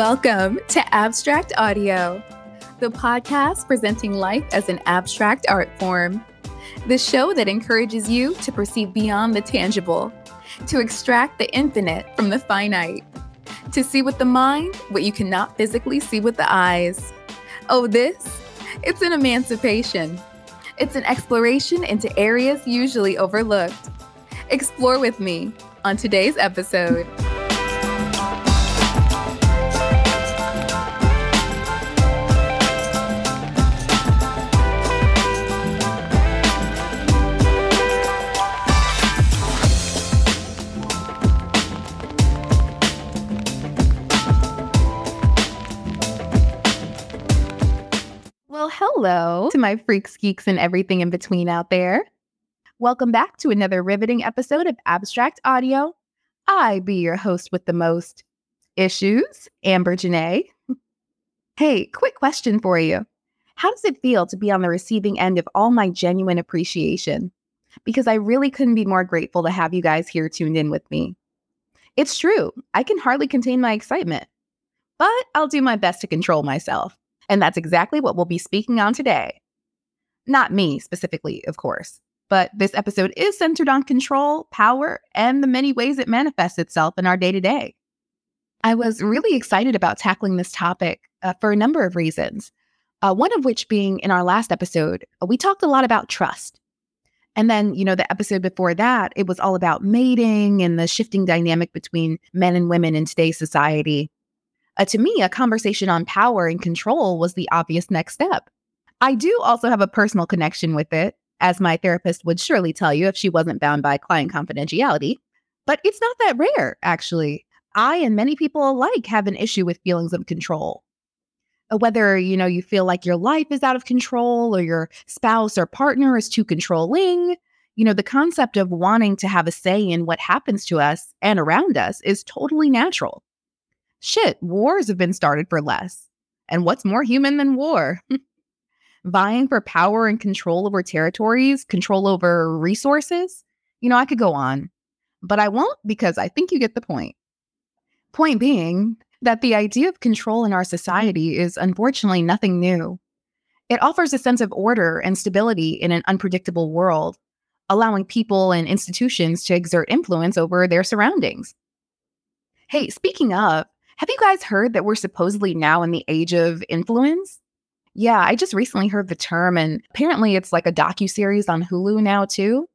Welcome to Abstract Audio, the podcast presenting life as an abstract art form. The show that encourages you to perceive beyond the tangible, to extract the infinite from the finite, to see with the mind what you cannot physically see with the eyes. Oh, this? It's an emancipation. It's an exploration into areas usually overlooked. Explore with me on today's episode. Hello to my freaks, geeks, and everything in between out there. Welcome back to another riveting episode of Abstract Audio. I be your host with the most issues, Amber Janae. hey, quick question for you. How does it feel to be on the receiving end of all my genuine appreciation? Because I really couldn't be more grateful to have you guys here tuned in with me. It's true, I can hardly contain my excitement, but I'll do my best to control myself. And that's exactly what we'll be speaking on today. Not me specifically, of course, but this episode is centered on control, power, and the many ways it manifests itself in our day to day. I was really excited about tackling this topic uh, for a number of reasons. Uh, one of which being in our last episode, we talked a lot about trust. And then, you know, the episode before that, it was all about mating and the shifting dynamic between men and women in today's society. Uh, to me, a conversation on power and control was the obvious next step. I do also have a personal connection with it, as my therapist would surely tell you if she wasn't bound by client confidentiality. But it's not that rare, actually. I and many people alike have an issue with feelings of control. Uh, whether, you know, you feel like your life is out of control or your spouse or partner is too controlling, you know, the concept of wanting to have a say in what happens to us and around us is totally natural. Shit, wars have been started for less. And what's more human than war? Vying for power and control over territories, control over resources. You know, I could go on, but I won't because I think you get the point. Point being that the idea of control in our society is unfortunately nothing new. It offers a sense of order and stability in an unpredictable world, allowing people and institutions to exert influence over their surroundings. Hey, speaking of, have you guys heard that we're supposedly now in the age of influence? Yeah, I just recently heard the term, and apparently it's like a docu series on Hulu now too.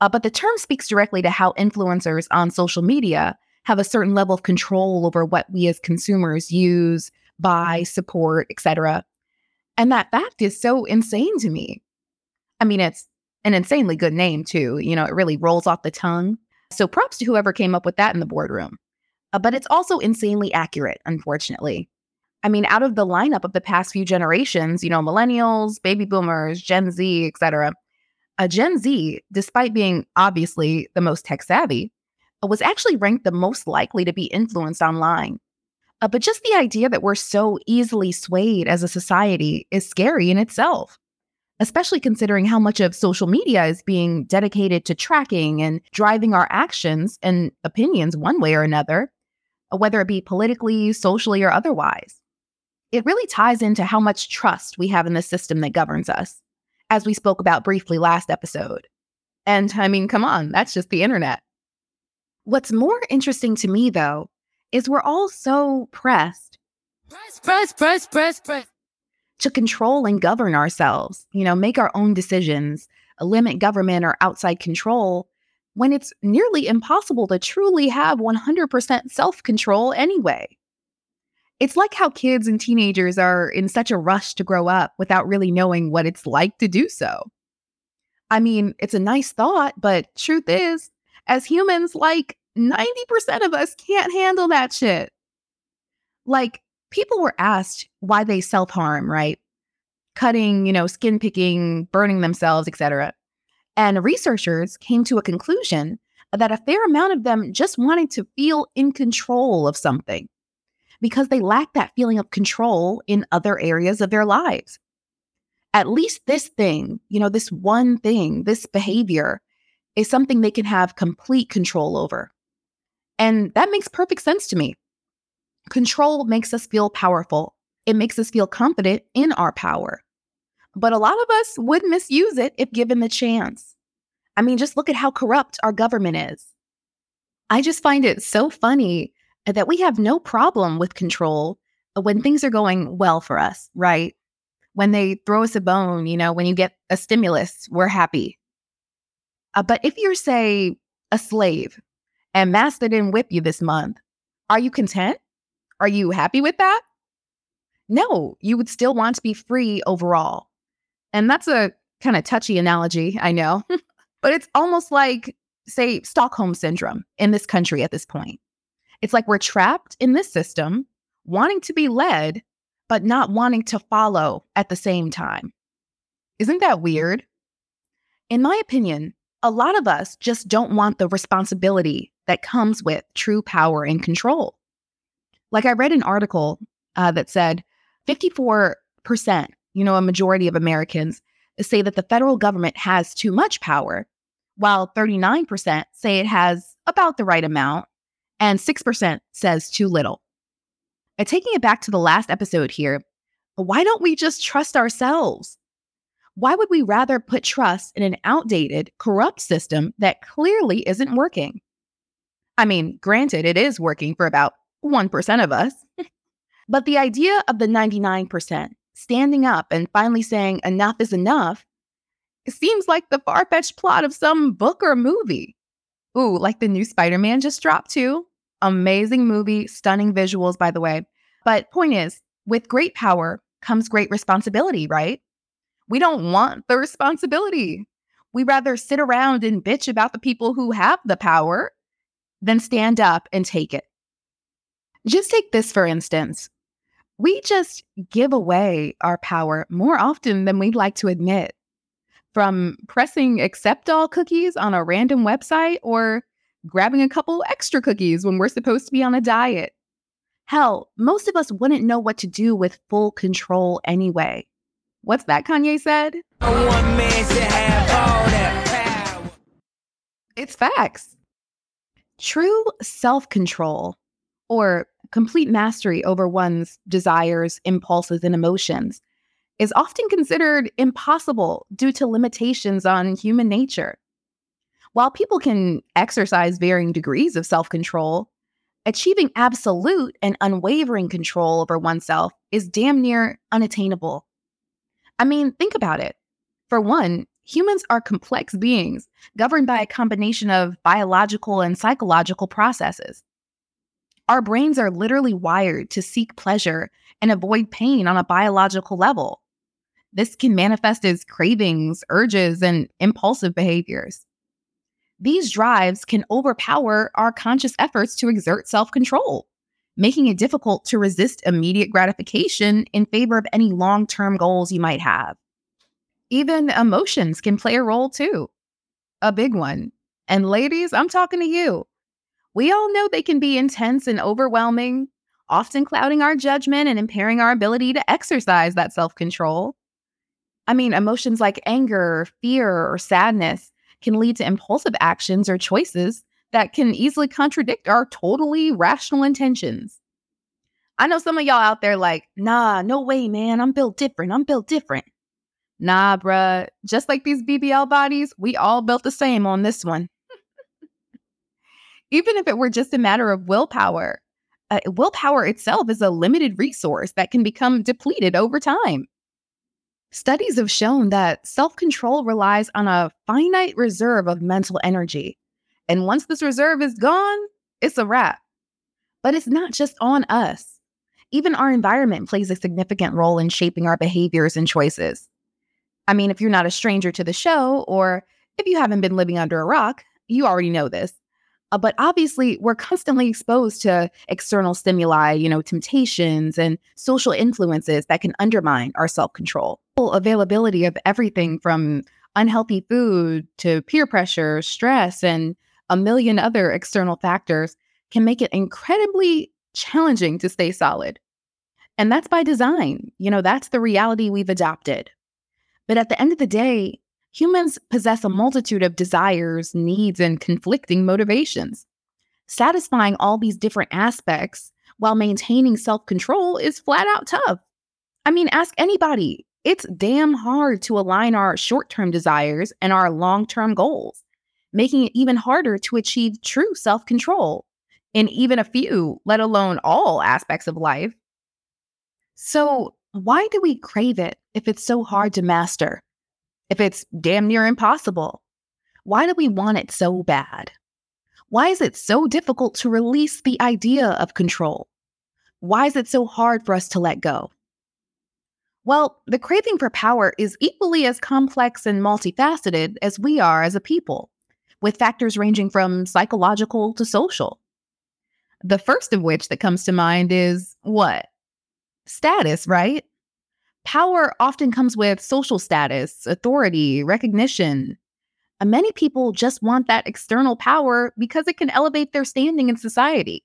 Uh, but the term speaks directly to how influencers on social media have a certain level of control over what we as consumers use, buy, support, etc. And that fact is so insane to me. I mean, it's an insanely good name too. You know, it really rolls off the tongue. So props to whoever came up with that in the boardroom uh, but it's also insanely accurate, unfortunately. I mean, out of the lineup of the past few generations, you know, millennials, baby boomers, Gen Z, etc., a uh, Gen Z, despite being obviously the most tech savvy, uh, was actually ranked the most likely to be influenced online. Uh, but just the idea that we're so easily swayed as a society is scary in itself, especially considering how much of social media is being dedicated to tracking and driving our actions and opinions one way or another whether it be politically, socially, or otherwise. It really ties into how much trust we have in the system that governs us, as we spoke about briefly last episode. And I mean, come on, that's just the internet. What's more interesting to me, though, is we're all so pressed. Press, press, press, press, press. To control and govern ourselves, you know, make our own decisions, limit government or outside control when it's nearly impossible to truly have 100% self control anyway. It's like how kids and teenagers are in such a rush to grow up without really knowing what it's like to do so. I mean, it's a nice thought, but truth is, as humans, like 90% of us can't handle that shit. Like, people were asked why they self harm, right? Cutting, you know, skin picking, burning themselves, etc. And researchers came to a conclusion that a fair amount of them just wanted to feel in control of something because they lack that feeling of control in other areas of their lives. At least this thing, you know, this one thing, this behavior is something they can have complete control over. And that makes perfect sense to me. Control makes us feel powerful, it makes us feel confident in our power. But a lot of us would misuse it if given the chance. I mean, just look at how corrupt our government is. I just find it so funny that we have no problem with control when things are going well for us, right? When they throw us a bone, you know, when you get a stimulus, we're happy. Uh, but if you're, say, a slave and master didn't whip you this month, are you content? Are you happy with that? No, you would still want to be free overall. And that's a kind of touchy analogy, I know, but it's almost like, say, Stockholm syndrome in this country at this point. It's like we're trapped in this system, wanting to be led, but not wanting to follow at the same time. Isn't that weird? In my opinion, a lot of us just don't want the responsibility that comes with true power and control. Like I read an article uh, that said 54%, you know, a majority of Americans say that the federal government has too much power, while 39% say it has about the right amount, and 6% says too little. And taking it back to the last episode here, why don't we just trust ourselves? Why would we rather put trust in an outdated, corrupt system that clearly isn't working? I mean, granted, it is working for about 1% of us. but the idea of the 99% standing up and finally saying enough is enough seems like the far fetched plot of some book or movie. Ooh, like the new Spider Man just dropped too. Amazing movie, stunning visuals, by the way. But point is, with great power comes great responsibility, right? We don't want the responsibility. We rather sit around and bitch about the people who have the power than stand up and take it. Just take this for instance. We just give away our power more often than we'd like to admit. From pressing accept all cookies on a random website or grabbing a couple extra cookies when we're supposed to be on a diet. Hell, most of us wouldn't know what to do with full control anyway. What's that Kanye said? It's facts. True self control, or complete mastery over one's desires, impulses, and emotions, is often considered impossible due to limitations on human nature. While people can exercise varying degrees of self control, achieving absolute and unwavering control over oneself is damn near unattainable. I mean, think about it. For one, humans are complex beings governed by a combination of biological and psychological processes. Our brains are literally wired to seek pleasure and avoid pain on a biological level. This can manifest as cravings, urges, and impulsive behaviors. These drives can overpower our conscious efforts to exert self control, making it difficult to resist immediate gratification in favor of any long term goals you might have. Even emotions can play a role too, a big one. And ladies, I'm talking to you. We all know they can be intense and overwhelming, often clouding our judgment and impairing our ability to exercise that self control. I mean, emotions like anger, fear, or sadness can lead to impulsive actions or choices that can easily contradict our totally rational intentions. I know some of y'all out there like, nah, no way, man. I'm built different. I'm built different. Nah, bruh. Just like these BBL bodies, we all built the same on this one. Even if it were just a matter of willpower, uh, willpower itself is a limited resource that can become depleted over time. Studies have shown that self control relies on a finite reserve of mental energy. And once this reserve is gone, it's a wrap. But it's not just on us. Even our environment plays a significant role in shaping our behaviors and choices. I mean, if you're not a stranger to the show, or if you haven't been living under a rock, you already know this. Uh, but obviously, we're constantly exposed to external stimuli, you know, temptations and social influences that can undermine our self control. Availability of everything from unhealthy food to peer pressure, stress, and a million other external factors can make it incredibly challenging to stay solid. And that's by design. You know, that's the reality we've adopted. But at the end of the day, Humans possess a multitude of desires, needs, and conflicting motivations. Satisfying all these different aspects while maintaining self control is flat out tough. I mean, ask anybody. It's damn hard to align our short term desires and our long term goals, making it even harder to achieve true self control in even a few, let alone all aspects of life. So, why do we crave it if it's so hard to master? If it's damn near impossible? Why do we want it so bad? Why is it so difficult to release the idea of control? Why is it so hard for us to let go? Well, the craving for power is equally as complex and multifaceted as we are as a people, with factors ranging from psychological to social. The first of which that comes to mind is what? Status, right? Power often comes with social status, authority, recognition, and many people just want that external power because it can elevate their standing in society.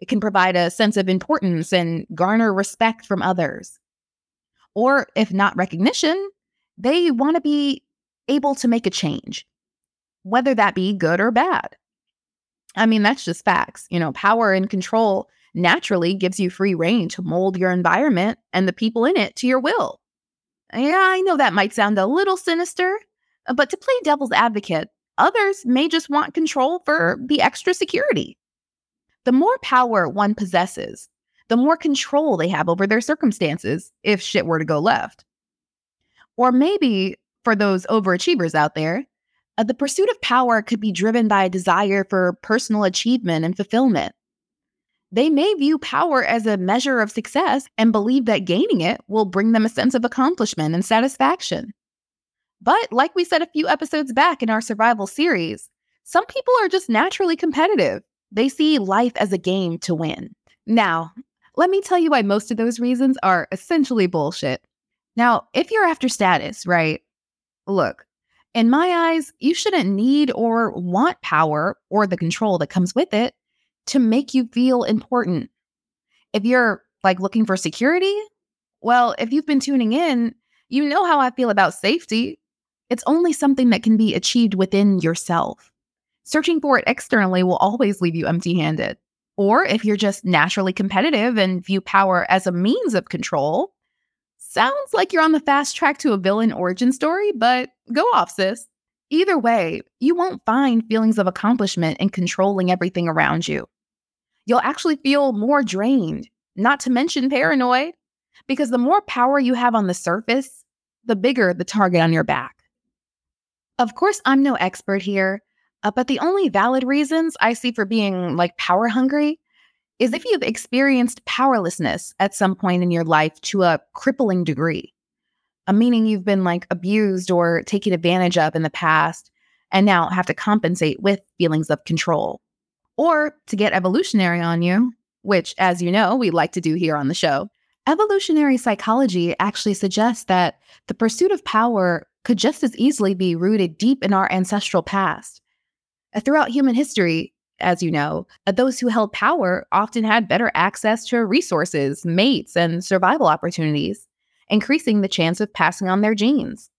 It can provide a sense of importance and garner respect from others. Or if not recognition, they want to be able to make a change, whether that be good or bad. I mean, that's just facts. You know, power and control naturally gives you free rein to mold your environment and the people in it to your will. Yeah, I know that might sound a little sinister, uh, but to play devil's advocate, others may just want control for the extra security. The more power one possesses, the more control they have over their circumstances if shit were to go left. Or maybe for those overachievers out there, uh, the pursuit of power could be driven by a desire for personal achievement and fulfillment. They may view power as a measure of success and believe that gaining it will bring them a sense of accomplishment and satisfaction. But like we said a few episodes back in our survival series, some people are just naturally competitive. They see life as a game to win. Now, let me tell you why most of those reasons are essentially bullshit. Now, if you're after status, right? Look, in my eyes, you shouldn't need or want power or the control that comes with it to make you feel important. If you're like looking for security, well, if you've been tuning in, you know how I feel about safety. It's only something that can be achieved within yourself. Searching for it externally will always leave you empty handed. Or if you're just naturally competitive and view power as a means of control, sounds like you're on the fast track to a villain origin story, but go off, sis. Either way, you won't find feelings of accomplishment in controlling everything around you. You'll actually feel more drained, not to mention paranoid, because the more power you have on the surface, the bigger the target on your back. Of course, I'm no expert here, uh, but the only valid reasons I see for being like power hungry is if you've experienced powerlessness at some point in your life to a crippling degree, meaning you've been like abused or taken advantage of in the past and now have to compensate with feelings of control. Or to get evolutionary on you, which, as you know, we like to do here on the show. Evolutionary psychology actually suggests that the pursuit of power could just as easily be rooted deep in our ancestral past. Uh, throughout human history, as you know, uh, those who held power often had better access to resources, mates, and survival opportunities, increasing the chance of passing on their genes.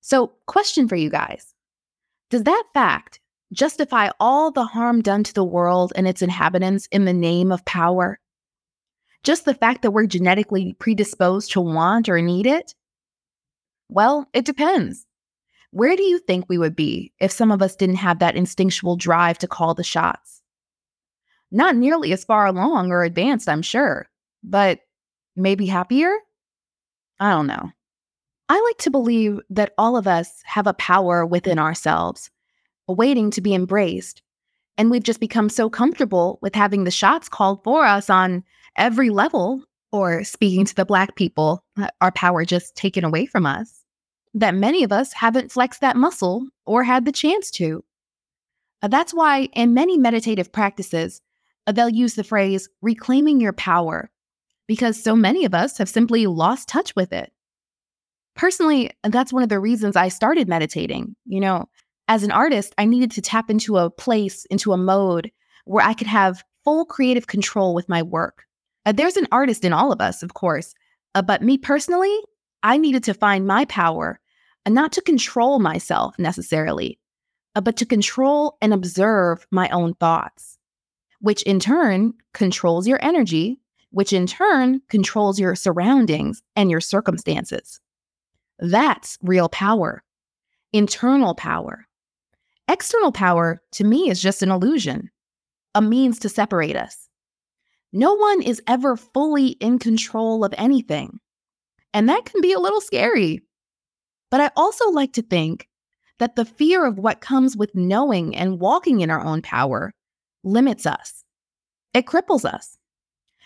So, question for you guys Does that fact justify all the harm done to the world and its inhabitants in the name of power? Just the fact that we're genetically predisposed to want or need it? Well, it depends. Where do you think we would be if some of us didn't have that instinctual drive to call the shots? Not nearly as far along or advanced, I'm sure, but maybe happier? I don't know. I like to believe that all of us have a power within ourselves, waiting to be embraced. And we've just become so comfortable with having the shots called for us on every level, or speaking to the Black people, uh, our power just taken away from us that many of us haven't flexed that muscle or had the chance to. Uh, that's why, in many meditative practices, uh, they'll use the phrase reclaiming your power, because so many of us have simply lost touch with it. Personally, that's one of the reasons I started meditating. You know, as an artist, I needed to tap into a place, into a mode where I could have full creative control with my work. Uh, there's an artist in all of us, of course, uh, but me personally, I needed to find my power and not to control myself necessarily, uh, but to control and observe my own thoughts. which in turn controls your energy, which in turn controls your surroundings and your circumstances. That's real power, internal power. External power, to me, is just an illusion, a means to separate us. No one is ever fully in control of anything. And that can be a little scary. But I also like to think that the fear of what comes with knowing and walking in our own power limits us, it cripples us.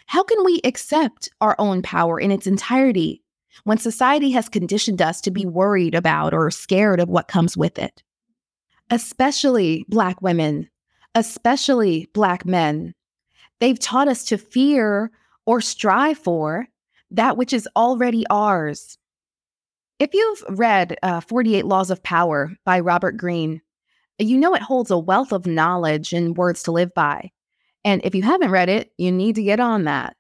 How can we accept our own power in its entirety when society has conditioned us to be worried about or scared of what comes with it? Especially Black women, especially Black men. They've taught us to fear or strive for that which is already ours. If you've read uh, 48 Laws of Power by Robert Greene, you know it holds a wealth of knowledge and words to live by. And if you haven't read it, you need to get on that.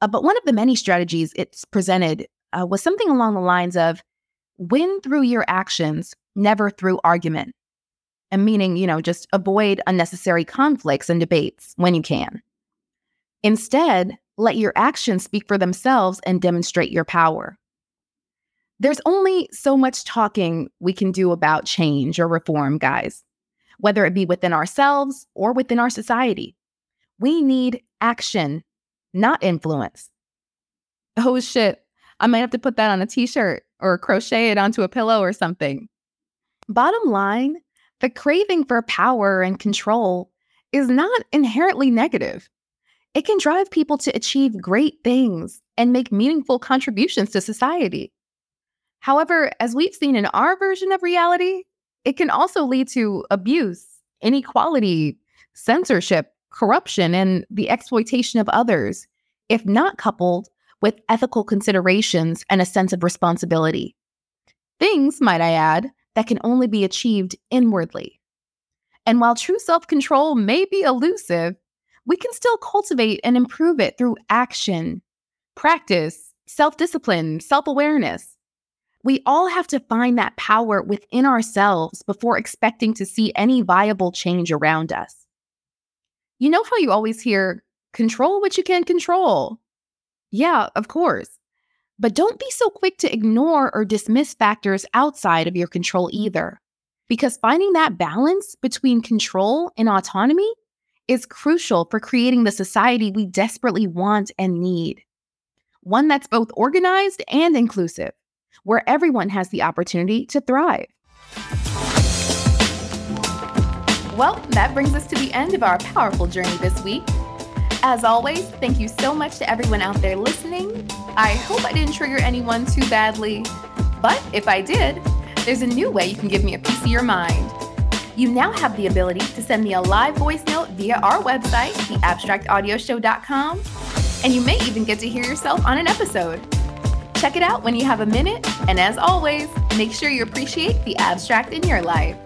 Uh, but one of the many strategies it's presented uh, was something along the lines of win through your actions, never through argument. And meaning, you know, just avoid unnecessary conflicts and debates when you can. Instead, let your actions speak for themselves and demonstrate your power. There's only so much talking we can do about change or reform, guys, whether it be within ourselves or within our society. We need action, not influence. Oh shit, I might have to put that on a t shirt or crochet it onto a pillow or something. Bottom line, the craving for power and control is not inherently negative. It can drive people to achieve great things and make meaningful contributions to society. However, as we've seen in our version of reality, it can also lead to abuse, inequality, censorship, corruption, and the exploitation of others, if not coupled with ethical considerations and a sense of responsibility. Things, might I add, that can only be achieved inwardly. And while true self control may be elusive, we can still cultivate and improve it through action, practice, self discipline, self awareness. We all have to find that power within ourselves before expecting to see any viable change around us. You know how you always hear, control what you can control? Yeah, of course. But don't be so quick to ignore or dismiss factors outside of your control mm-hmm. either. Because finding that balance between control and autonomy is crucial for creating the society we desperately want and need. One that's both organized and inclusive, where everyone has the opportunity to thrive. Well, that brings us to the end of our powerful journey this week. As always, thank you so much to everyone out there listening. I hope I didn't trigger anyone too badly, but if I did, there's a new way you can give me a piece of your mind. You now have the ability to send me a live voice note via our website, theabstractaudioshow.com, and you may even get to hear yourself on an episode. Check it out when you have a minute, and as always, make sure you appreciate the abstract in your life.